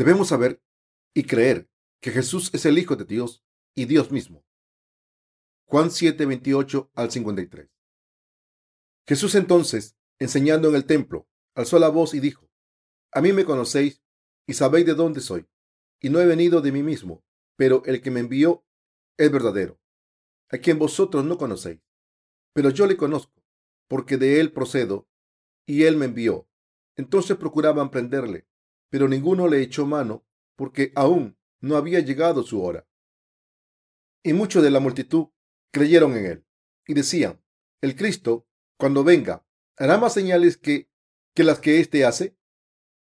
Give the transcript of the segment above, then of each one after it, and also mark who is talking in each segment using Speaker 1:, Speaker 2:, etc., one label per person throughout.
Speaker 1: Debemos saber y creer que Jesús es el Hijo de Dios y Dios mismo. Juan 7, 28 al 53. Jesús entonces, enseñando en el templo, alzó la voz y dijo, A mí me conocéis y sabéis de dónde soy, y no he venido de mí mismo, pero el que me envió es verdadero, a quien vosotros no conocéis. Pero yo le conozco, porque de él procedo, y él me envió. Entonces procuraban prenderle, pero ninguno le echó mano, porque aún no había llegado su hora. Y muchos de la multitud creyeron en él, y decían, el Cristo, cuando venga, hará más señales que, que las que éste hace.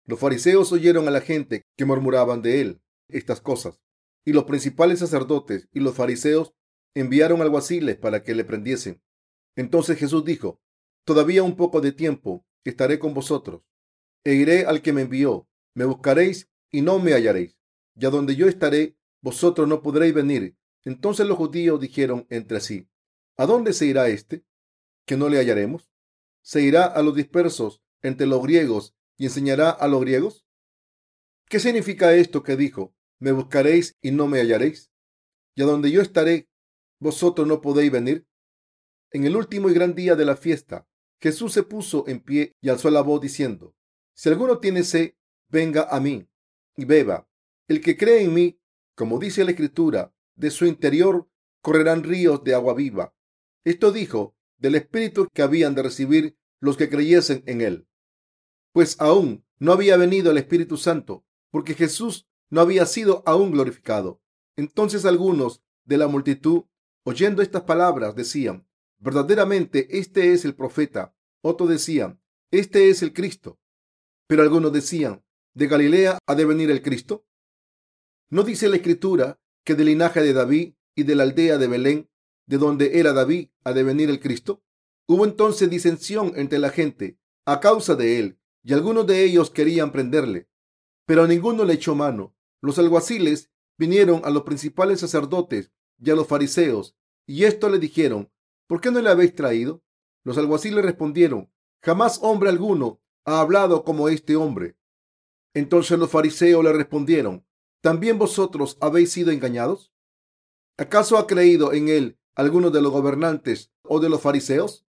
Speaker 1: Los fariseos oyeron a la gente que murmuraban de él estas cosas, y los principales sacerdotes y los fariseos enviaron alguaciles para que le prendiesen. Entonces Jesús dijo, Todavía un poco de tiempo estaré con vosotros, e iré al que me envió. Me buscaréis y no me hallaréis. Y a donde yo estaré, vosotros no podréis venir. Entonces los judíos dijeron entre sí, ¿A dónde se irá éste? Que no le hallaremos. ¿Se irá a los dispersos entre los griegos y enseñará a los griegos? ¿Qué significa esto que dijo? Me buscaréis y no me hallaréis. Y a donde yo estaré, vosotros no podéis venir. En el último y gran día de la fiesta, Jesús se puso en pie y alzó la voz diciendo, Si alguno tiene sed, venga a mí y beba. El que cree en mí, como dice la Escritura, de su interior correrán ríos de agua viva. Esto dijo del Espíritu que habían de recibir los que creyesen en él. Pues aún no había venido el Espíritu Santo, porque Jesús no había sido aún glorificado. Entonces algunos de la multitud, oyendo estas palabras, decían, verdaderamente este es el profeta. Otros decían, este es el Cristo. Pero algunos decían, ¿de Galilea ha de venir el Cristo? ¿No dice la Escritura que del linaje de David y de la aldea de Belén, de donde era David, ha de venir el Cristo? Hubo entonces disensión entre la gente a causa de él, y algunos de ellos querían prenderle, pero ninguno le echó mano. Los alguaciles vinieron a los principales sacerdotes y a los fariseos, y esto le dijeron, ¿por qué no le habéis traído? Los alguaciles respondieron, jamás hombre alguno ha hablado como este hombre. Entonces los fariseos le respondieron, ¿también vosotros habéis sido engañados? ¿Acaso ha creído en él alguno de los gobernantes o de los fariseos?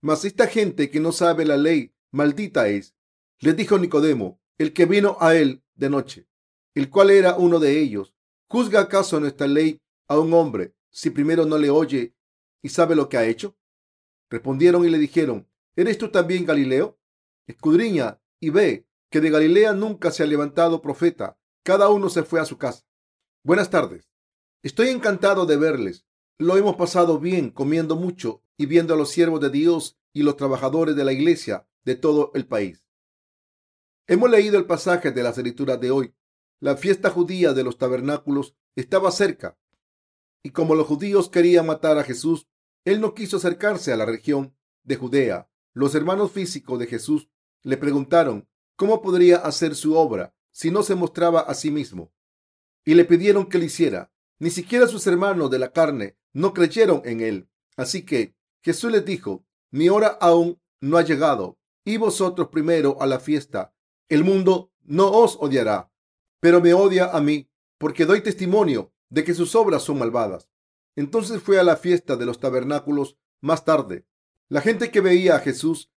Speaker 1: Mas esta gente que no sabe la ley, maldita es. Les dijo Nicodemo, el que vino a él de noche, el cual era uno de ellos. ¿Juzga acaso nuestra ley a un hombre si primero no le oye y sabe lo que ha hecho? Respondieron y le dijeron, ¿eres tú también Galileo? Escudriña y ve que de Galilea nunca se ha levantado profeta. Cada uno se fue a su casa. Buenas tardes. Estoy encantado de verles. Lo hemos pasado bien comiendo mucho y viendo a los siervos de Dios y los trabajadores de la iglesia de todo el país. Hemos leído el pasaje de las escrituras de hoy. La fiesta judía de los tabernáculos estaba cerca y como los judíos querían matar a Jesús, él no quiso acercarse a la región de Judea. Los hermanos físicos de Jesús le preguntaron cómo podría hacer su obra si no se mostraba a sí mismo. Y le pidieron que lo hiciera. Ni siquiera sus hermanos de la carne no creyeron en él. Así que Jesús les dijo, mi hora aún no ha llegado. Y vosotros primero a la fiesta. El mundo no os odiará, pero me odia a mí, porque doy testimonio de que sus obras son malvadas. Entonces fue a la fiesta de los tabernáculos más tarde. La gente que veía a Jesús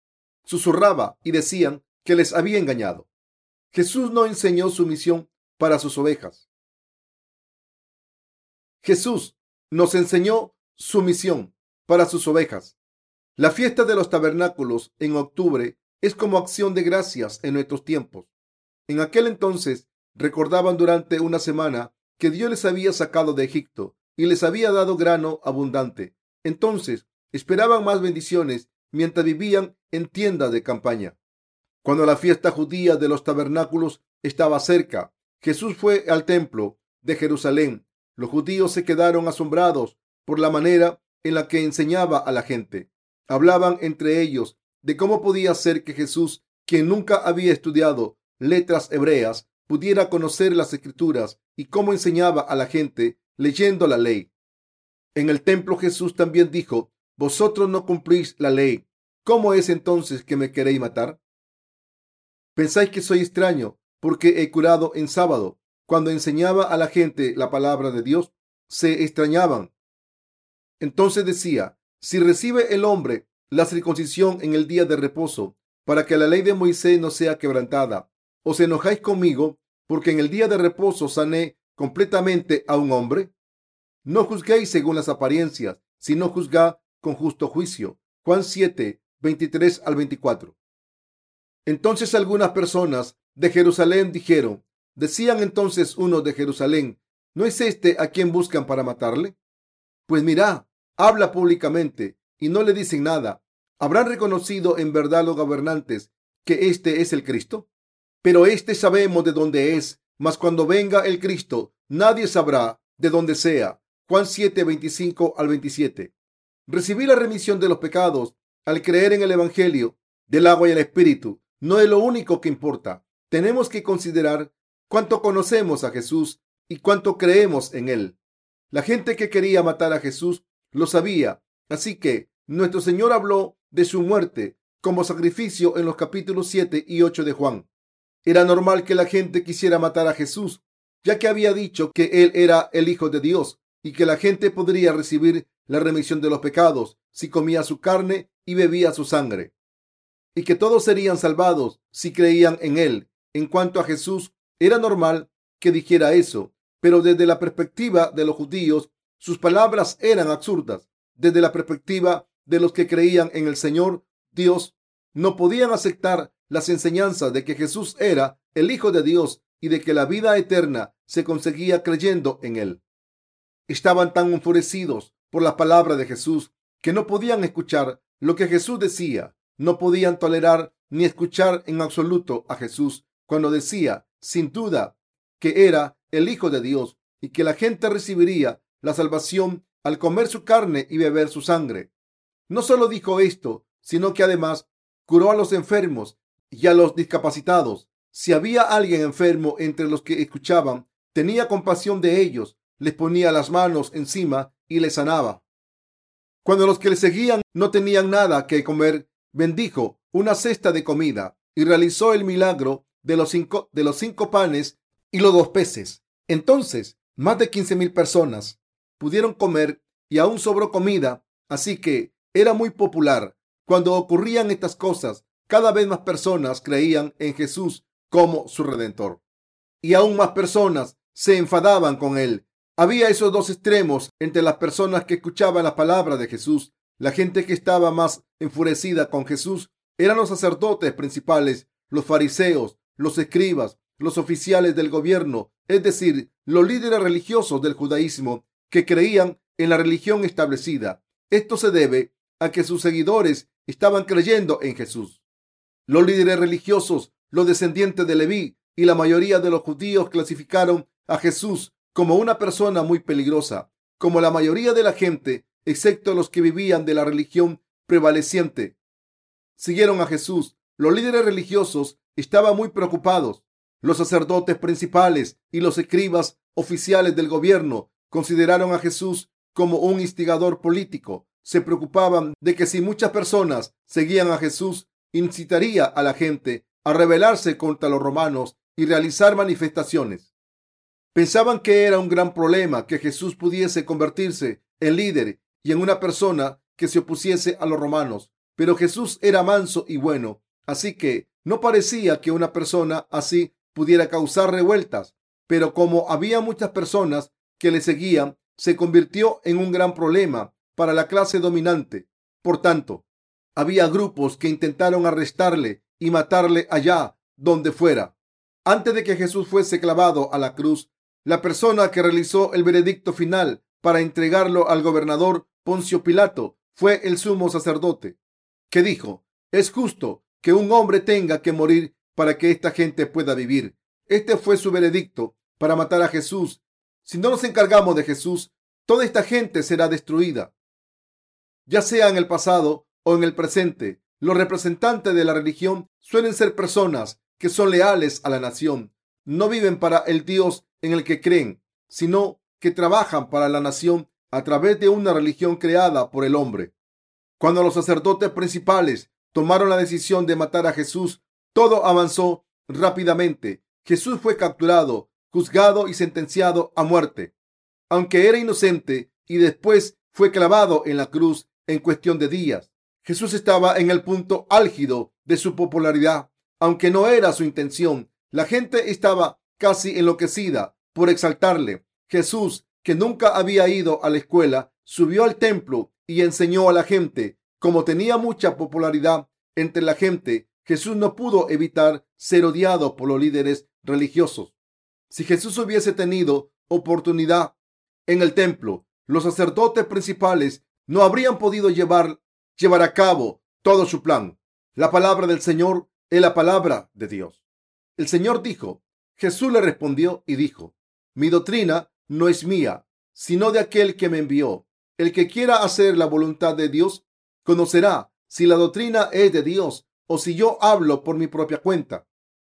Speaker 1: susurraba y decían que les había engañado. Jesús no enseñó su misión para sus ovejas. Jesús nos enseñó su misión para sus ovejas. La fiesta de los tabernáculos en octubre es como acción de gracias en nuestros tiempos. En aquel entonces recordaban durante una semana que Dios les había sacado de Egipto y les había dado grano abundante. Entonces esperaban más bendiciones mientras vivían en tiendas de campaña. Cuando la fiesta judía de los tabernáculos estaba cerca, Jesús fue al templo de Jerusalén. Los judíos se quedaron asombrados por la manera en la que enseñaba a la gente. Hablaban entre ellos de cómo podía ser que Jesús, quien nunca había estudiado letras hebreas, pudiera conocer las escrituras y cómo enseñaba a la gente leyendo la ley. En el templo Jesús también dijo, vosotros no cumplís la ley. ¿Cómo es entonces que me queréis matar? ¿Pensáis que soy extraño porque he curado en sábado. Cuando enseñaba a la gente la palabra de Dios, se extrañaban. Entonces decía, si recibe el hombre la circuncisión en el día de reposo, para que la ley de Moisés no sea quebrantada, os enojáis conmigo, porque en el día de reposo sané completamente a un hombre. No juzguéis según las apariencias, sino juzgad con justo juicio. Juan 7, 23 al 24. Entonces algunas personas de Jerusalén dijeron, decían entonces unos de Jerusalén, ¿no es este a quien buscan para matarle? Pues mira, habla públicamente y no le dicen nada. ¿Habrán reconocido en verdad los gobernantes que este es el Cristo? Pero este sabemos de dónde es, mas cuando venga el Cristo, nadie sabrá de dónde sea. Juan 7, 25 al 27. Recibir la remisión de los pecados al creer en el Evangelio del agua y el Espíritu no es lo único que importa. Tenemos que considerar cuánto conocemos a Jesús y cuánto creemos en Él. La gente que quería matar a Jesús lo sabía, así que nuestro Señor habló de su muerte como sacrificio en los capítulos 7 y 8 de Juan. Era normal que la gente quisiera matar a Jesús, ya que había dicho que Él era el Hijo de Dios y que la gente podría recibir la remisión de los pecados si comía su carne y bebía su sangre y que todos serían salvados si creían en Él. En cuanto a Jesús, era normal que dijera eso, pero desde la perspectiva de los judíos, sus palabras eran absurdas. Desde la perspectiva de los que creían en el Señor Dios, no podían aceptar las enseñanzas de que Jesús era el Hijo de Dios y de que la vida eterna se conseguía creyendo en Él. Estaban tan enfurecidos por la palabra de Jesús que no podían escuchar lo que Jesús decía no podían tolerar ni escuchar en absoluto a Jesús cuando decía, sin duda, que era el Hijo de Dios y que la gente recibiría la salvación al comer su carne y beber su sangre. No solo dijo esto, sino que además curó a los enfermos y a los discapacitados. Si había alguien enfermo entre los que escuchaban, tenía compasión de ellos, les ponía las manos encima y les sanaba. Cuando los que le seguían no tenían nada que comer, bendijo una cesta de comida y realizó el milagro de los cinco, de los cinco panes y los dos peces. Entonces, más de quince mil personas pudieron comer y aún sobró comida, así que era muy popular. Cuando ocurrían estas cosas, cada vez más personas creían en Jesús como su redentor. Y aún más personas se enfadaban con él. Había esos dos extremos entre las personas que escuchaban la palabra de Jesús la gente que estaba más enfurecida con Jesús eran los sacerdotes principales, los fariseos, los escribas, los oficiales del gobierno, es decir, los líderes religiosos del judaísmo que creían en la religión establecida. Esto se debe a que sus seguidores estaban creyendo en Jesús. Los líderes religiosos, los descendientes de Leví y la mayoría de los judíos clasificaron a Jesús como una persona muy peligrosa. Como la mayoría de la gente excepto los que vivían de la religión prevaleciente. Siguieron a Jesús. Los líderes religiosos estaban muy preocupados. Los sacerdotes principales y los escribas oficiales del gobierno consideraron a Jesús como un instigador político. Se preocupaban de que si muchas personas seguían a Jesús, incitaría a la gente a rebelarse contra los romanos y realizar manifestaciones. Pensaban que era un gran problema que Jesús pudiese convertirse en líder y en una persona que se opusiese a los romanos. Pero Jesús era manso y bueno, así que no parecía que una persona así pudiera causar revueltas. Pero como había muchas personas que le seguían, se convirtió en un gran problema para la clase dominante. Por tanto, había grupos que intentaron arrestarle y matarle allá donde fuera. Antes de que Jesús fuese clavado a la cruz, la persona que realizó el veredicto final para entregarlo al gobernador Poncio Pilato fue el sumo sacerdote, que dijo, es justo que un hombre tenga que morir para que esta gente pueda vivir. Este fue su veredicto para matar a Jesús. Si no nos encargamos de Jesús, toda esta gente será destruida. Ya sea en el pasado o en el presente, los representantes de la religión suelen ser personas que son leales a la nación. No viven para el Dios en el que creen, sino que trabajan para la nación a través de una religión creada por el hombre. Cuando los sacerdotes principales tomaron la decisión de matar a Jesús, todo avanzó rápidamente. Jesús fue capturado, juzgado y sentenciado a muerte, aunque era inocente y después fue clavado en la cruz en cuestión de días. Jesús estaba en el punto álgido de su popularidad, aunque no era su intención. La gente estaba casi enloquecida por exaltarle. Jesús, que nunca había ido a la escuela, subió al templo y enseñó a la gente. Como tenía mucha popularidad entre la gente, Jesús no pudo evitar ser odiado por los líderes religiosos. Si Jesús hubiese tenido oportunidad en el templo, los sacerdotes principales no habrían podido llevar, llevar a cabo todo su plan. La palabra del Señor es la palabra de Dios. El Señor dijo, Jesús le respondió y dijo, mi doctrina no es mía, sino de aquel que me envió. El que quiera hacer la voluntad de Dios, conocerá si la doctrina es de Dios o si yo hablo por mi propia cuenta.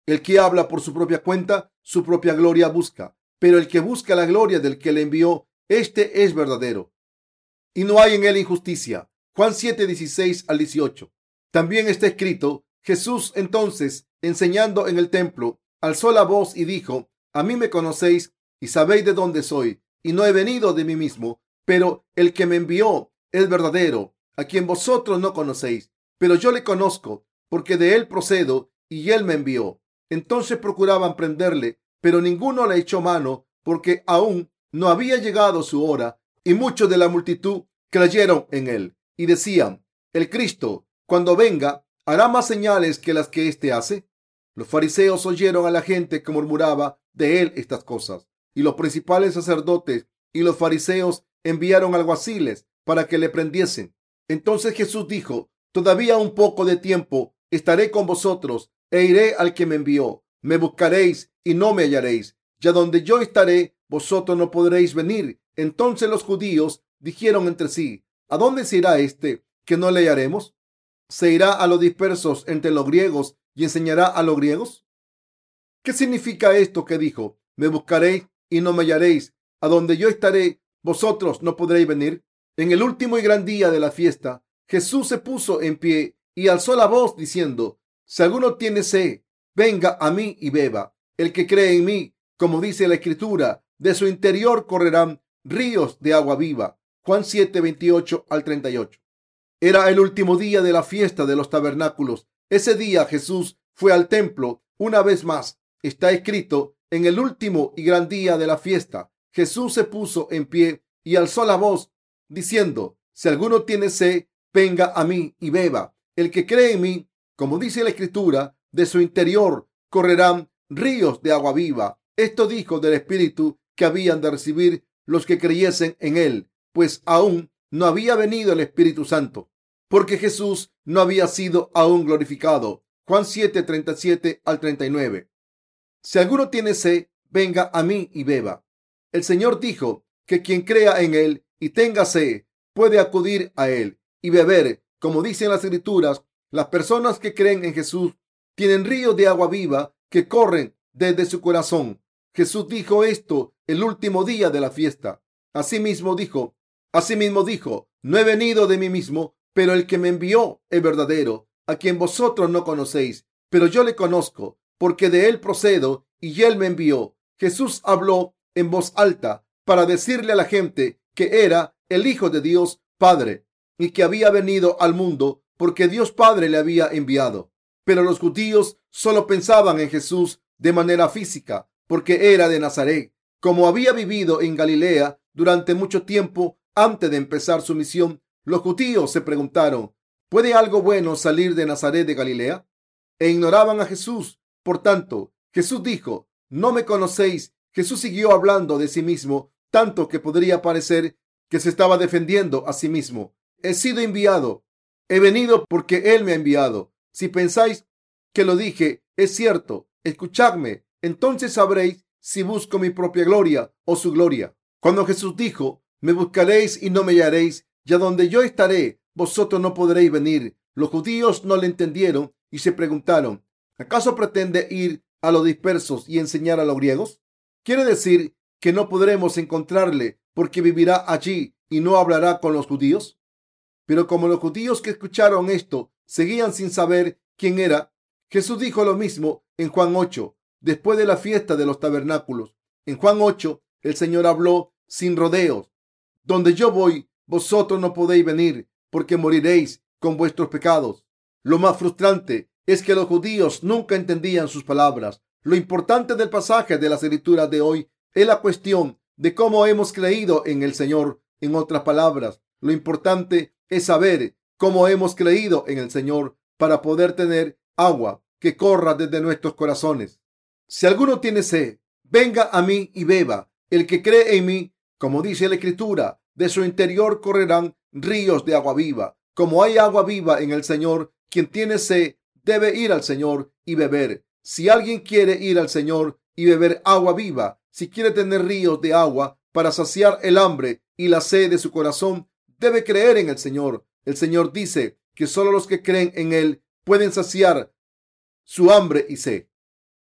Speaker 1: El que habla por su propia cuenta, su propia gloria busca, pero el que busca la gloria del que le envió, este es verdadero. Y no hay en él injusticia. Juan 7, 16 al 18. También está escrito, Jesús entonces, enseñando en el templo, alzó la voz y dijo, a mí me conocéis y sabéis de dónde soy, y no he venido de mí mismo, pero el que me envió es verdadero, a quien vosotros no conocéis, pero yo le conozco, porque de él procedo, y él me envió. Entonces procuraban prenderle, pero ninguno le echó mano, porque aún no había llegado su hora, y muchos de la multitud creyeron en él, y decían, el Cristo, cuando venga, hará más señales que las que éste hace. Los fariseos oyeron a la gente que murmuraba de él estas cosas, y los principales sacerdotes y los fariseos enviaron alguaciles para que le prendiesen. Entonces Jesús dijo, todavía un poco de tiempo estaré con vosotros e iré al que me envió. Me buscaréis y no me hallaréis. Ya donde yo estaré, vosotros no podréis venir. Entonces los judíos dijeron entre sí, ¿a dónde se irá este que no le hallaremos? ¿Se irá a los dispersos entre los griegos y enseñará a los griegos? ¿Qué significa esto que dijo? Me buscaréis y no me hallaréis. A donde yo estaré, vosotros no podréis venir. En el último y gran día de la fiesta, Jesús se puso en pie y alzó la voz diciendo, si alguno tiene sed, venga a mí y beba. El que cree en mí, como dice la escritura, de su interior correrán ríos de agua viva. Juan 7, 28 al 38. Era el último día de la fiesta de los tabernáculos. Ese día Jesús fue al templo una vez más. Está escrito en el último y gran día de la fiesta. Jesús se puso en pie y alzó la voz diciendo, si alguno tiene sed, venga a mí y beba. El que cree en mí, como dice la escritura, de su interior correrán ríos de agua viva. Esto dijo del Espíritu que habían de recibir los que creyesen en él, pues aún no había venido el Espíritu Santo, porque Jesús no había sido aún glorificado. Juan 7, 37 al 39. Si alguno tiene sed, venga a mí y beba. El Señor dijo que quien crea en él y tenga sed puede acudir a él y beber. Como dicen las escrituras, las personas que creen en Jesús tienen ríos de agua viva que corren desde su corazón. Jesús dijo esto el último día de la fiesta. Asimismo dijo, asimismo dijo, no he venido de mí mismo, pero el que me envió es verdadero, a quien vosotros no conocéis, pero yo le conozco, porque de él procedo y él me envió. Jesús habló en voz alta para decirle a la gente que era el Hijo de Dios Padre y que había venido al mundo porque Dios Padre le había enviado. Pero los judíos solo pensaban en Jesús de manera física porque era de Nazaret. Como había vivido en Galilea durante mucho tiempo antes de empezar su misión, los judíos se preguntaron, ¿puede algo bueno salir de Nazaret de Galilea? E ignoraban a Jesús. Por tanto, Jesús dijo, no me conocéis Jesús siguió hablando de sí mismo, tanto que podría parecer que se estaba defendiendo a sí mismo. He sido enviado. He venido porque Él me ha enviado. Si pensáis que lo dije, es cierto. Escuchadme. Entonces sabréis si busco mi propia gloria o su gloria. Cuando Jesús dijo, me buscaréis y no me hallaréis, y a donde yo estaré, vosotros no podréis venir. Los judíos no le entendieron y se preguntaron, ¿acaso pretende ir a los dispersos y enseñar a los griegos? Quiere decir que no podremos encontrarle porque vivirá allí y no hablará con los judíos. Pero como los judíos que escucharon esto seguían sin saber quién era, Jesús dijo lo mismo en Juan 8. después de la fiesta de los tabernáculos. En Juan 8, el Señor habló sin rodeos. Donde yo voy, vosotros no podéis venir, porque moriréis con vuestros pecados. Lo más frustrante es que los judíos nunca entendían sus palabras. Lo importante del pasaje de las escrituras de hoy es la cuestión de cómo hemos creído en el Señor. En otras palabras, lo importante es saber cómo hemos creído en el Señor para poder tener agua que corra desde nuestros corazones. Si alguno tiene sed, venga a mí y beba. El que cree en mí, como dice la Escritura, de su interior correrán ríos de agua viva. Como hay agua viva en el Señor, quien tiene sed debe ir al Señor y beber. Si alguien quiere ir al Señor y beber agua viva, si quiere tener ríos de agua para saciar el hambre y la sed de su corazón, debe creer en el Señor. El Señor dice que solo los que creen en Él pueden saciar su hambre y sed.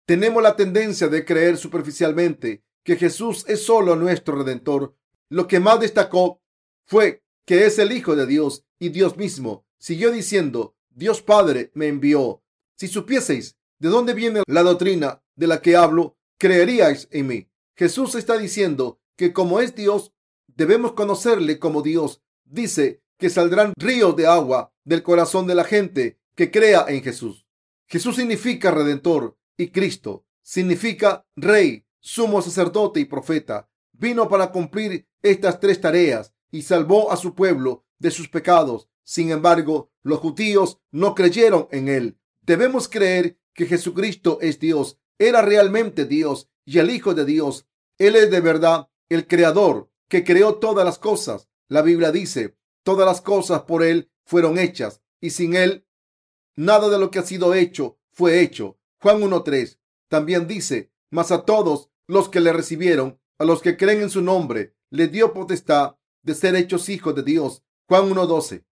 Speaker 1: Tenemos la tendencia de creer superficialmente que Jesús es solo nuestro redentor. Lo que más destacó fue que es el Hijo de Dios y Dios mismo. Siguió diciendo, Dios Padre me envió. Si supieseis de dónde viene la doctrina de la que hablo, creeríais en mí. Jesús está diciendo que como es Dios, debemos conocerle como Dios. Dice que saldrán ríos de agua del corazón de la gente que crea en Jesús. Jesús significa redentor y Cristo significa rey, sumo sacerdote y profeta. Vino para cumplir estas tres tareas y salvó a su pueblo de sus pecados. Sin embargo, los judíos no creyeron en él. Debemos creer que Jesucristo es Dios, era realmente Dios y el Hijo de Dios. Él es de verdad el Creador que creó todas las cosas. La Biblia dice, todas las cosas por Él fueron hechas y sin Él nada de lo que ha sido hecho fue hecho. Juan 1.3 también dice, mas a todos los que le recibieron, a los que creen en su nombre, le dio potestad de ser hechos hijos de Dios. Juan 1.12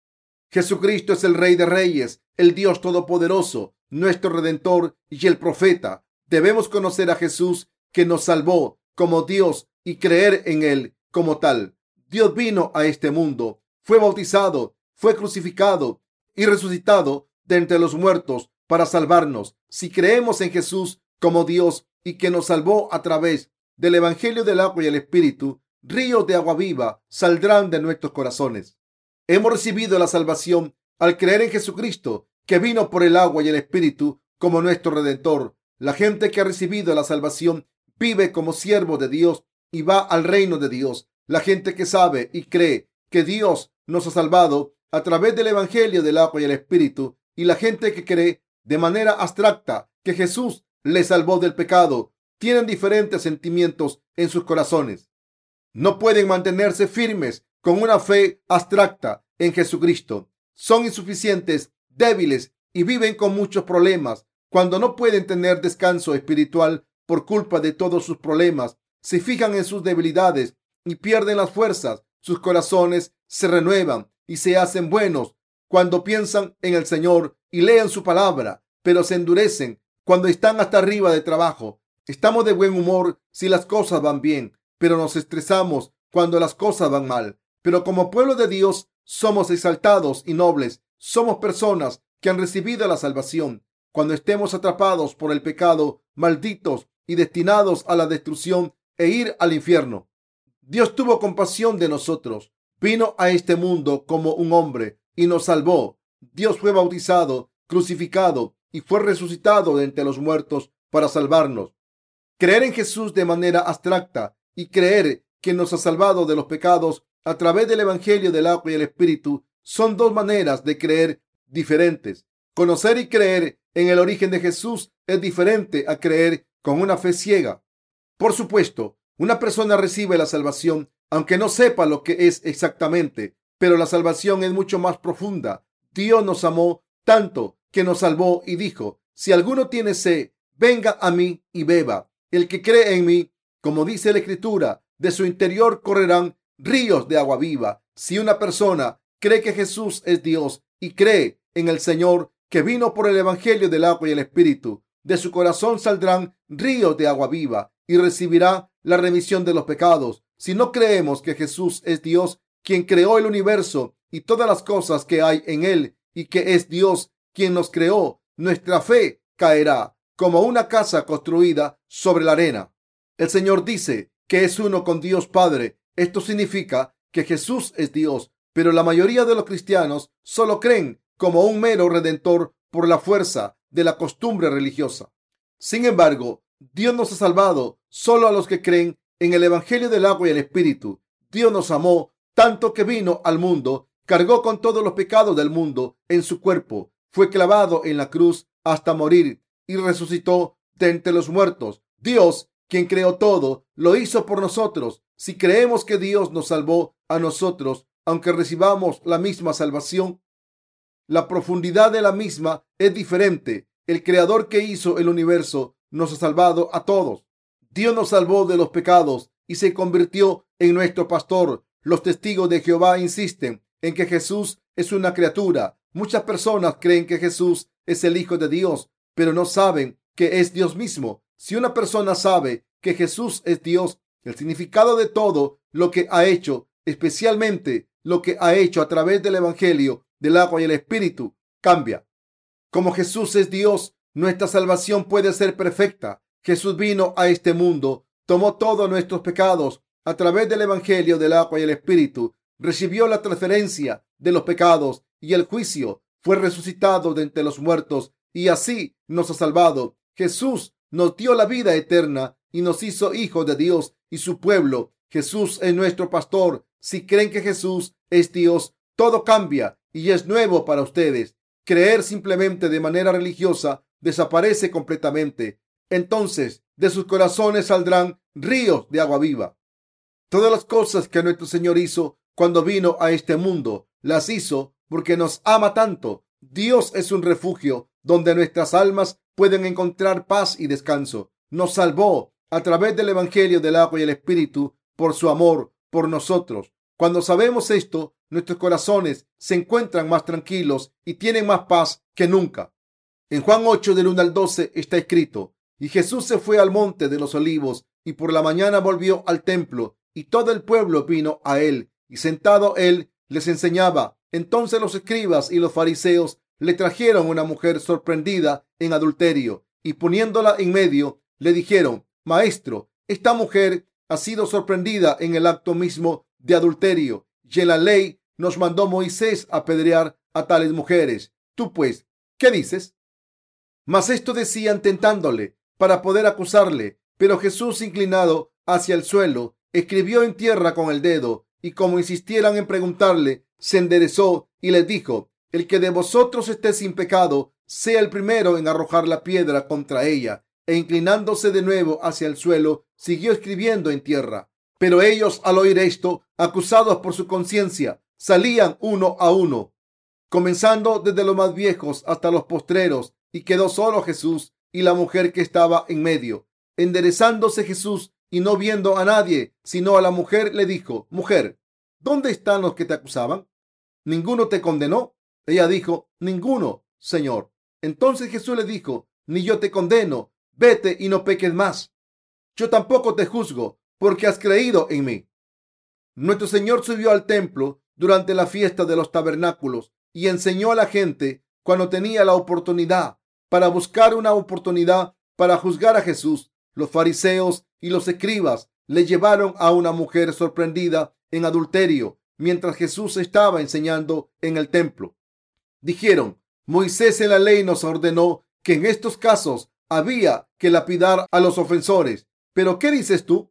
Speaker 1: Jesucristo es el Rey de Reyes, el Dios Todopoderoso, nuestro Redentor y el Profeta. Debemos conocer a Jesús que nos salvó como Dios y creer en Él como tal. Dios vino a este mundo, fue bautizado, fue crucificado y resucitado de entre los muertos para salvarnos. Si creemos en Jesús como Dios y que nos salvó a través del Evangelio del agua y el Espíritu, ríos de agua viva saldrán de nuestros corazones. Hemos recibido la salvación al creer en Jesucristo, que vino por el agua y el Espíritu como nuestro Redentor. La gente que ha recibido la salvación vive como siervo de Dios y va al reino de Dios. La gente que sabe y cree que Dios nos ha salvado a través del Evangelio del agua y el Espíritu y la gente que cree de manera abstracta que Jesús le salvó del pecado, tienen diferentes sentimientos en sus corazones. No pueden mantenerse firmes con una fe abstracta en Jesucristo. Son insuficientes, débiles y viven con muchos problemas. Cuando no pueden tener descanso espiritual por culpa de todos sus problemas, se fijan en sus debilidades y pierden las fuerzas. Sus corazones se renuevan y se hacen buenos cuando piensan en el Señor y leen su palabra, pero se endurecen cuando están hasta arriba de trabajo. Estamos de buen humor si las cosas van bien, pero nos estresamos cuando las cosas van mal. Pero como pueblo de Dios somos exaltados y nobles. Somos personas que han recibido la salvación. Cuando estemos atrapados por el pecado, malditos y destinados a la destrucción e ir al infierno. Dios tuvo compasión de nosotros. Vino a este mundo como un hombre y nos salvó. Dios fue bautizado, crucificado y fue resucitado de entre los muertos para salvarnos. Creer en Jesús de manera abstracta y creer que nos ha salvado de los pecados a través del Evangelio del agua y el Espíritu son dos maneras de creer diferentes. Conocer y creer en el origen de Jesús es diferente a creer con una fe ciega. Por supuesto, una persona recibe la salvación aunque no sepa lo que es exactamente, pero la salvación es mucho más profunda. Dios nos amó tanto que nos salvó y dijo, si alguno tiene sed, venga a mí y beba. El que cree en mí, como dice la Escritura, de su interior correrán ríos de agua viva. Si una persona cree que Jesús es Dios y cree en el Señor que vino por el Evangelio del agua y el Espíritu, de su corazón saldrán ríos de agua viva y recibirá la remisión de los pecados. Si no creemos que Jesús es Dios, quien creó el universo y todas las cosas que hay en él, y que es Dios quien nos creó, nuestra fe caerá como una casa construida sobre la arena. El Señor dice que es uno con Dios Padre. Esto significa que Jesús es Dios, pero la mayoría de los cristianos solo creen como un mero redentor por la fuerza de la costumbre religiosa. Sin embargo, Dios nos ha salvado solo a los que creen en el Evangelio del agua y el Espíritu. Dios nos amó tanto que vino al mundo, cargó con todos los pecados del mundo en su cuerpo, fue clavado en la cruz hasta morir y resucitó de entre los muertos. Dios, quien creó todo, lo hizo por nosotros. Si creemos que Dios nos salvó a nosotros, aunque recibamos la misma salvación, la profundidad de la misma es diferente. El creador que hizo el universo nos ha salvado a todos. Dios nos salvó de los pecados y se convirtió en nuestro pastor. Los testigos de Jehová insisten en que Jesús es una criatura. Muchas personas creen que Jesús es el Hijo de Dios, pero no saben que es Dios mismo. Si una persona sabe que Jesús es Dios, el significado de todo lo que ha hecho, especialmente lo que ha hecho a través del Evangelio, del agua y el Espíritu cambia. Como Jesús es Dios, nuestra salvación puede ser perfecta. Jesús vino a este mundo, tomó todos nuestros pecados a través del Evangelio del agua y el Espíritu, recibió la transferencia de los pecados y el juicio, fue resucitado de entre los muertos y así nos ha salvado. Jesús nos dio la vida eterna y nos hizo hijos de Dios y su pueblo. Jesús es nuestro pastor. Si creen que Jesús es Dios, todo cambia y es nuevo para ustedes. Creer simplemente de manera religiosa desaparece completamente. Entonces de sus corazones saldrán ríos de agua viva. Todas las cosas que nuestro Señor hizo cuando vino a este mundo, las hizo porque nos ama tanto. Dios es un refugio donde nuestras almas pueden encontrar paz y descanso. Nos salvó a través del Evangelio del agua y el Espíritu por su amor por nosotros. Cuando sabemos esto, nuestros corazones se encuentran más tranquilos y tienen más paz que nunca. En Juan 8 del 1 al 12 está escrito, y Jesús se fue al monte de los olivos y por la mañana volvió al templo y todo el pueblo vino a él y sentado él les enseñaba. Entonces los escribas y los fariseos le trajeron una mujer sorprendida en adulterio y poniéndola en medio le dijeron, Maestro, esta mujer ha sido sorprendida en el acto mismo de adulterio y en la ley nos mandó Moisés apedrear a tales mujeres. Tú pues, ¿qué dices? Mas esto decían tentándole para poder acusarle, pero Jesús inclinado hacia el suelo escribió en tierra con el dedo y como insistieran en preguntarle, se enderezó y les dijo, el que de vosotros esté sin pecado, sea el primero en arrojar la piedra contra ella. E inclinándose de nuevo hacia el suelo, siguió escribiendo en tierra. Pero ellos, al oír esto, acusados por su conciencia, salían uno a uno, comenzando desde los más viejos hasta los postreros, y quedó solo Jesús y la mujer que estaba en medio. Enderezándose Jesús y no viendo a nadie, sino a la mujer, le dijo, Mujer, ¿dónde están los que te acusaban? ¿Ninguno te condenó? Ella dijo, Ninguno, Señor. Entonces Jesús le dijo, Ni yo te condeno, vete y no peques más. Yo tampoco te juzgo, porque has creído en mí. Nuestro Señor subió al templo durante la fiesta de los tabernáculos y enseñó a la gente cuando tenía la oportunidad para buscar una oportunidad para juzgar a Jesús. Los fariseos y los escribas le llevaron a una mujer sorprendida en adulterio mientras Jesús estaba enseñando en el templo. Dijeron, Moisés en la ley nos ordenó que en estos casos había que lapidar a los ofensores. Pero ¿qué dices tú?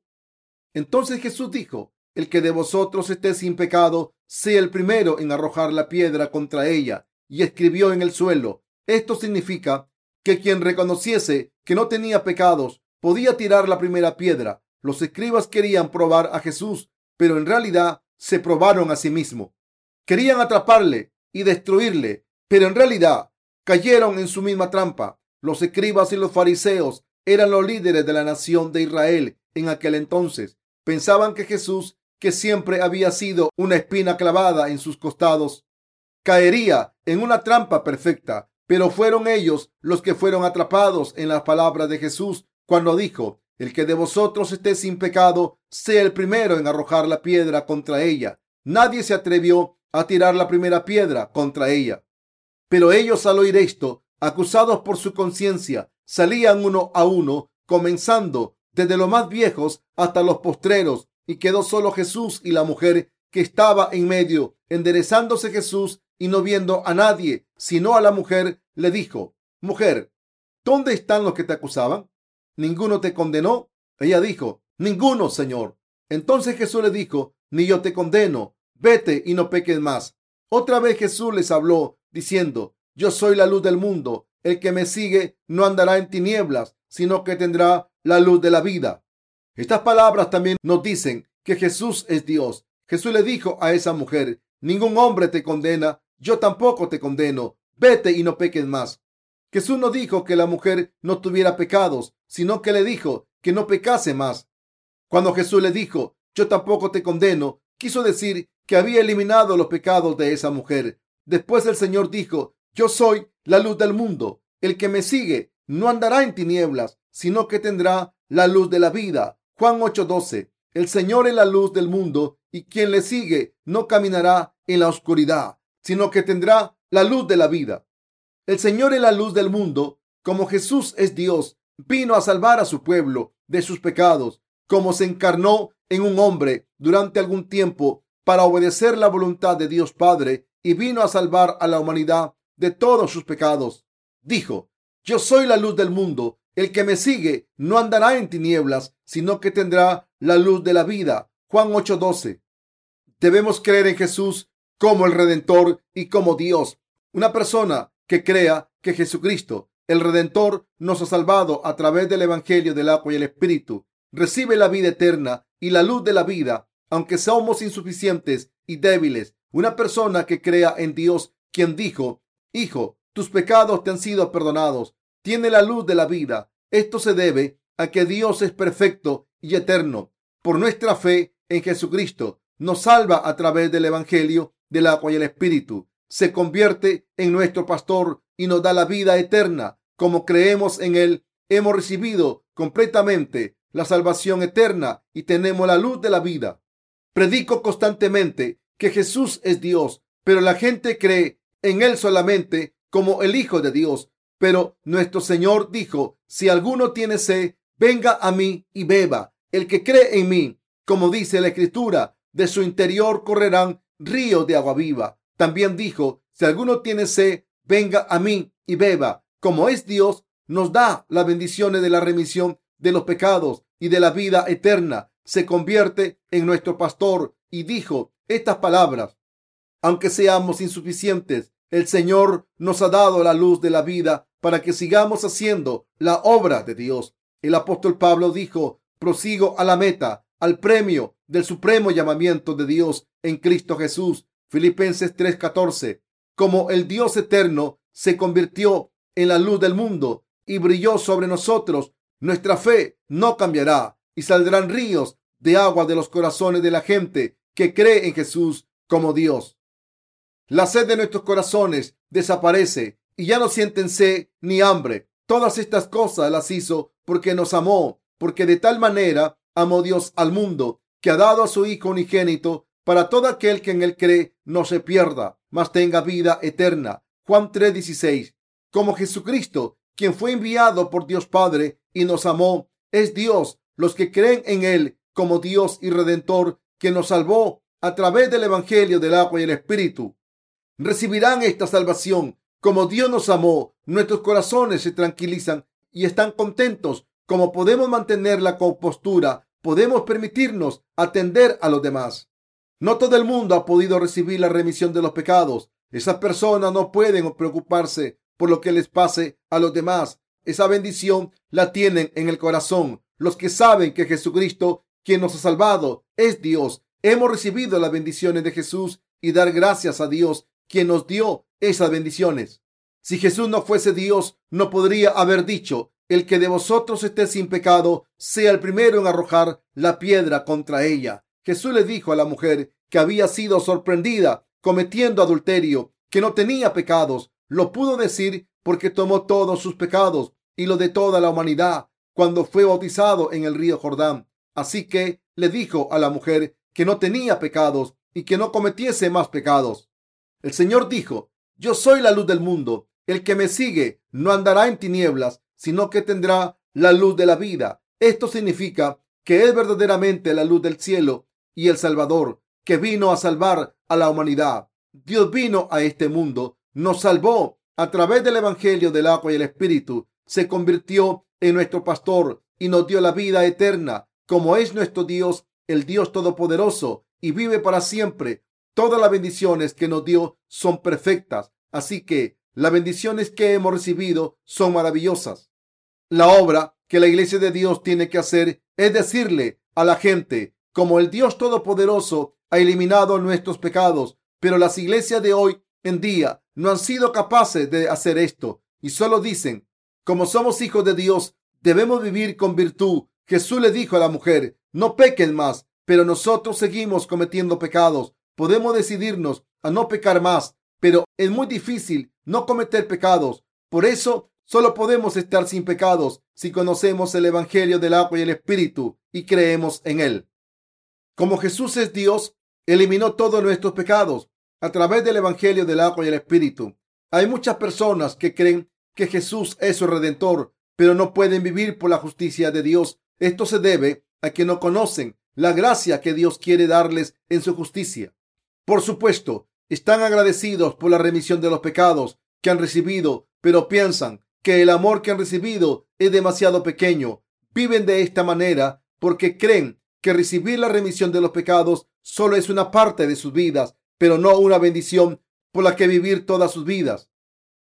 Speaker 1: Entonces Jesús dijo, el que de vosotros esté sin pecado, sea el primero en arrojar la piedra contra ella. Y escribió en el suelo. Esto significa que quien reconociese que no tenía pecados podía tirar la primera piedra. Los escribas querían probar a Jesús, pero en realidad se probaron a sí mismos. Querían atraparle y destruirle, pero en realidad cayeron en su misma trampa. Los escribas y los fariseos eran los líderes de la nación de Israel en aquel entonces. Pensaban que Jesús, que siempre había sido una espina clavada en sus costados, caería en una trampa perfecta. Pero fueron ellos los que fueron atrapados en las palabras de Jesús cuando dijo, el que de vosotros esté sin pecado, sea el primero en arrojar la piedra contra ella. Nadie se atrevió a tirar la primera piedra contra ella. Pero ellos al oír esto acusados por su conciencia, salían uno a uno, comenzando desde los más viejos hasta los postreros, y quedó solo Jesús y la mujer que estaba en medio. Enderezándose Jesús y no viendo a nadie, sino a la mujer, le dijo, Mujer, ¿dónde están los que te acusaban? ¿Ninguno te condenó? Ella dijo, Ninguno, Señor. Entonces Jesús le dijo, Ni yo te condeno, vete y no peques más. Otra vez Jesús les habló, diciendo, Yo soy la luz del mundo. El que me sigue no andará en tinieblas, sino que tendrá la luz de la vida. Estas palabras también nos dicen que Jesús es Dios. Jesús le dijo a esa mujer, ningún hombre te condena, yo tampoco te condeno, vete y no peques más. Jesús no dijo que la mujer no tuviera pecados, sino que le dijo que no pecase más. Cuando Jesús le dijo, yo tampoco te condeno, quiso decir que había eliminado los pecados de esa mujer. Después el Señor dijo, yo soy la luz del mundo. El que me sigue no andará en tinieblas, sino que tendrá la luz de la vida. Juan 8:12. El Señor es la luz del mundo y quien le sigue no caminará en la oscuridad, sino que tendrá la luz de la vida. El Señor es la luz del mundo. Como Jesús es Dios, vino a salvar a su pueblo de sus pecados, como se encarnó en un hombre durante algún tiempo para obedecer la voluntad de Dios Padre y vino a salvar a la humanidad de todos sus pecados. Dijo, yo soy la luz del mundo. El que me sigue no andará en tinieblas, sino que tendrá la luz de la vida. Juan 8:12. Debemos creer en Jesús como el Redentor y como Dios. Una persona que crea que Jesucristo, el Redentor, nos ha salvado a través del Evangelio del agua y el Espíritu, recibe la vida eterna y la luz de la vida, aunque somos insuficientes y débiles. Una persona que crea en Dios, quien dijo, Hijo, tus pecados te han sido perdonados, tiene la luz de la vida. Esto se debe a que Dios es perfecto y eterno. Por nuestra fe en Jesucristo, nos salva a través del Evangelio del agua y el Espíritu. Se convierte en nuestro pastor y nos da la vida eterna. Como creemos en Él, hemos recibido completamente la salvación eterna y tenemos la luz de la vida. Predico constantemente que Jesús es Dios, pero la gente cree en Él solamente como el Hijo de Dios. Pero nuestro Señor dijo, si alguno tiene sed, venga a mí y beba. El que cree en mí, como dice la Escritura, de su interior correrán ríos de agua viva. También dijo, si alguno tiene sed, venga a mí y beba. Como es Dios, nos da las bendiciones de la remisión de los pecados y de la vida eterna. Se convierte en nuestro pastor y dijo estas palabras. Aunque seamos insuficientes, el Señor nos ha dado la luz de la vida para que sigamos haciendo la obra de Dios. El apóstol Pablo dijo, prosigo a la meta, al premio del supremo llamamiento de Dios en Cristo Jesús. Filipenses 3:14. Como el Dios eterno se convirtió en la luz del mundo y brilló sobre nosotros, nuestra fe no cambiará y saldrán ríos de agua de los corazones de la gente que cree en Jesús como Dios. La sed de nuestros corazones desaparece y ya no sienten sed ni hambre. Todas estas cosas las hizo porque nos amó, porque de tal manera amó Dios al mundo, que ha dado a su Hijo unigénito para todo aquel que en él cree no se pierda, mas tenga vida eterna. Juan 3:16. Como Jesucristo, quien fue enviado por Dios Padre y nos amó, es Dios, los que creen en él como Dios y Redentor, que nos salvó a través del Evangelio del agua y el Espíritu. Recibirán esta salvación como Dios nos amó, nuestros corazones se tranquilizan y están contentos. Como podemos mantener la compostura, podemos permitirnos atender a los demás. No todo el mundo ha podido recibir la remisión de los pecados. Esas personas no pueden preocuparse por lo que les pase a los demás. Esa bendición la tienen en el corazón. Los que saben que Jesucristo, quien nos ha salvado, es Dios. Hemos recibido las bendiciones de Jesús y dar gracias a Dios, quien nos dio esas bendiciones. Si Jesús no fuese Dios, no podría haber dicho, el que de vosotros esté sin pecado, sea el primero en arrojar la piedra contra ella. Jesús le dijo a la mujer que había sido sorprendida cometiendo adulterio, que no tenía pecados. Lo pudo decir porque tomó todos sus pecados y los de toda la humanidad cuando fue bautizado en el río Jordán. Así que le dijo a la mujer que no tenía pecados y que no cometiese más pecados. El Señor dijo, yo soy la luz del mundo. El que me sigue no andará en tinieblas, sino que tendrá la luz de la vida. Esto significa que es verdaderamente la luz del cielo y el Salvador, que vino a salvar a la humanidad. Dios vino a este mundo, nos salvó a través del Evangelio del agua y el Espíritu, se convirtió en nuestro pastor y nos dio la vida eterna, como es nuestro Dios, el Dios Todopoderoso, y vive para siempre. Todas las bendiciones que nos dio son perfectas, así que las bendiciones que hemos recibido son maravillosas. La obra que la iglesia de Dios tiene que hacer es decirle a la gente, como el Dios Todopoderoso ha eliminado nuestros pecados, pero las iglesias de hoy en día no han sido capaces de hacer esto y solo dicen, como somos hijos de Dios, debemos vivir con virtud. Jesús le dijo a la mujer, no pequen más, pero nosotros seguimos cometiendo pecados. Podemos decidirnos a no pecar más, pero es muy difícil no cometer pecados. Por eso solo podemos estar sin pecados si conocemos el Evangelio del agua y el Espíritu y creemos en él. Como Jesús es Dios, eliminó todos nuestros pecados a través del Evangelio del agua y el Espíritu. Hay muchas personas que creen que Jesús es su redentor, pero no pueden vivir por la justicia de Dios. Esto se debe a que no conocen la gracia que Dios quiere darles en su justicia. Por supuesto, están agradecidos por la remisión de los pecados que han recibido, pero piensan que el amor que han recibido es demasiado pequeño. Viven de esta manera porque creen que recibir la remisión de los pecados solo es una parte de sus vidas, pero no una bendición por la que vivir todas sus vidas.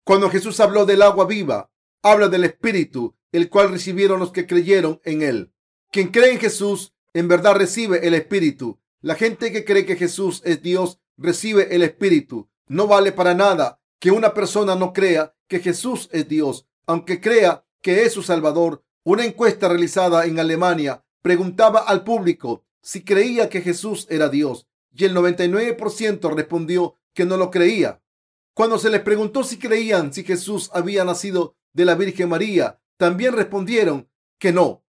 Speaker 1: Cuando Jesús habló del agua viva, habla del Espíritu, el cual recibieron los que creyeron en Él. Quien cree en Jesús, en verdad recibe el Espíritu. La gente que cree que Jesús es Dios, recibe el Espíritu. No vale para nada que una persona no crea que Jesús es Dios, aunque crea que es su Salvador. Una encuesta realizada en Alemania preguntaba al público si creía que Jesús era Dios y el 99% respondió que no lo creía. Cuando se les preguntó si creían si Jesús había nacido de la Virgen María, también respondieron que no.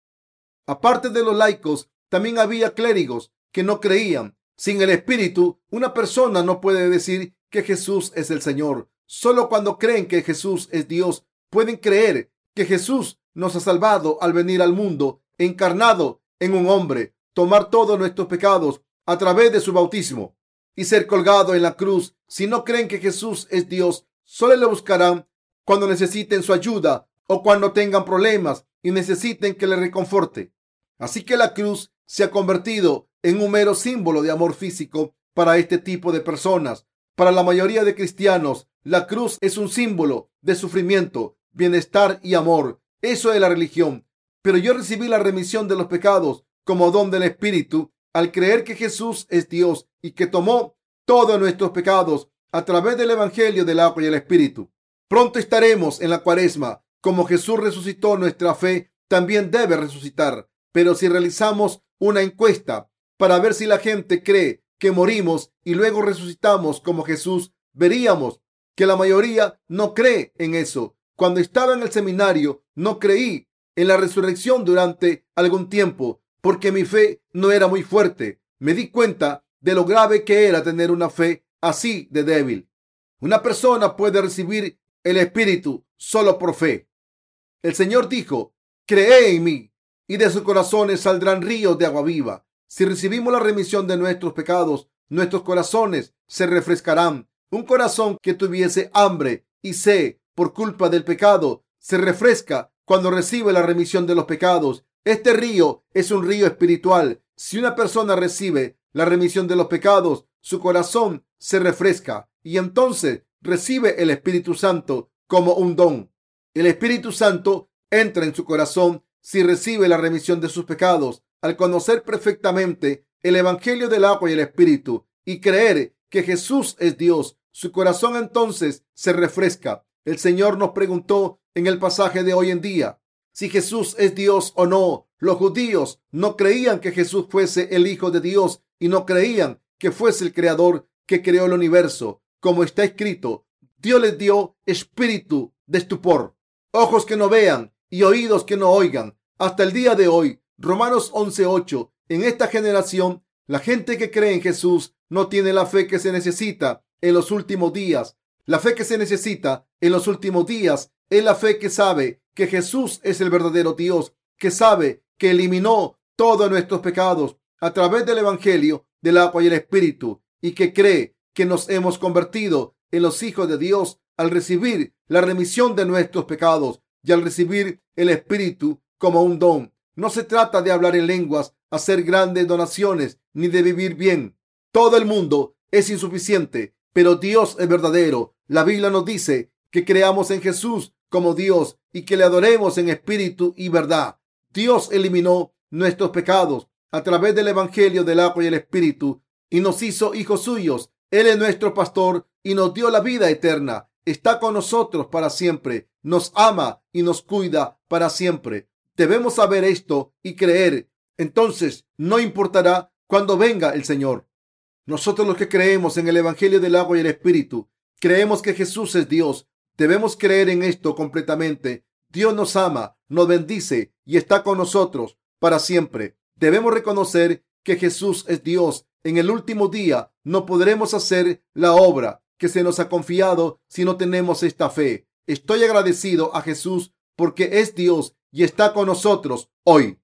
Speaker 1: Aparte de los laicos, también había clérigos que no creían. Sin el Espíritu, una persona no puede decir que Jesús es el Señor. Solo cuando creen que Jesús es Dios, pueden creer que Jesús nos ha salvado al venir al mundo encarnado en un hombre, tomar todos nuestros pecados a través de su bautismo y ser colgado en la cruz. Si no creen que Jesús es Dios, solo le buscarán cuando necesiten su ayuda o cuando tengan problemas y necesiten que le reconforte. Así que la cruz se ha convertido en un mero símbolo de amor físico para este tipo de personas. Para la mayoría de cristianos, la cruz es un símbolo de sufrimiento, bienestar y amor. Eso es la religión. Pero yo recibí la remisión de los pecados como don del Espíritu al creer que Jesús es Dios y que tomó todos nuestros pecados a través del Evangelio del agua y el Espíritu. Pronto estaremos en la cuaresma. Como Jesús resucitó, nuestra fe también debe resucitar. Pero si realizamos una encuesta para ver si la gente cree que morimos y luego resucitamos como Jesús, veríamos que la mayoría no cree en eso. Cuando estaba en el seminario, no creí en la resurrección durante algún tiempo porque mi fe no era muy fuerte. Me di cuenta de lo grave que era tener una fe así de débil. Una persona puede recibir el Espíritu solo por fe. El Señor dijo, cree en mí y de sus corazones saldrán ríos de agua viva. Si recibimos la remisión de nuestros pecados, nuestros corazones se refrescarán. Un corazón que tuviese hambre y sed por culpa del pecado se refresca cuando recibe la remisión de los pecados este río es un río espiritual. Si una persona recibe la remisión de los pecados, su corazón se refresca y entonces recibe el Espíritu Santo como un don. El Espíritu Santo entra en su corazón si recibe la remisión de sus pecados. Al conocer perfectamente el Evangelio del agua y el Espíritu y creer que Jesús es Dios, su corazón entonces se refresca. El Señor nos preguntó en el pasaje de hoy en día, si Jesús es Dios o no. Los judíos no creían que Jesús fuese el Hijo de Dios y no creían que fuese el Creador que creó el universo. Como está escrito, Dios les dio espíritu de estupor, ojos que no vean y oídos que no oigan. Hasta el día de hoy, Romanos 11:8, en esta generación, la gente que cree en Jesús no tiene la fe que se necesita en los últimos días. La fe que se necesita en los últimos días es la fe que sabe que Jesús es el verdadero Dios, que sabe que eliminó todos nuestros pecados a través del Evangelio del agua y el Espíritu y que cree que nos hemos convertido en los hijos de Dios al recibir la remisión de nuestros pecados y al recibir el Espíritu como un don. No se trata de hablar en lenguas, hacer grandes donaciones, ni de vivir bien. Todo el mundo es insuficiente, pero Dios es verdadero. La Biblia nos dice que creamos en Jesús como Dios y que le adoremos en espíritu y verdad. Dios eliminó nuestros pecados a través del Evangelio del agua y el Espíritu y nos hizo hijos suyos. Él es nuestro pastor y nos dio la vida eterna. Está con nosotros para siempre. Nos ama y nos cuida para siempre. Debemos saber esto y creer. Entonces no importará cuando venga el Señor. Nosotros los que creemos en el Evangelio del agua y el Espíritu, creemos que Jesús es Dios. Debemos creer en esto completamente. Dios nos ama, nos bendice y está con nosotros para siempre. Debemos reconocer que Jesús es Dios. En el último día no podremos hacer la obra que se nos ha confiado si no tenemos esta fe. Estoy agradecido a Jesús porque es Dios y está con nosotros hoy.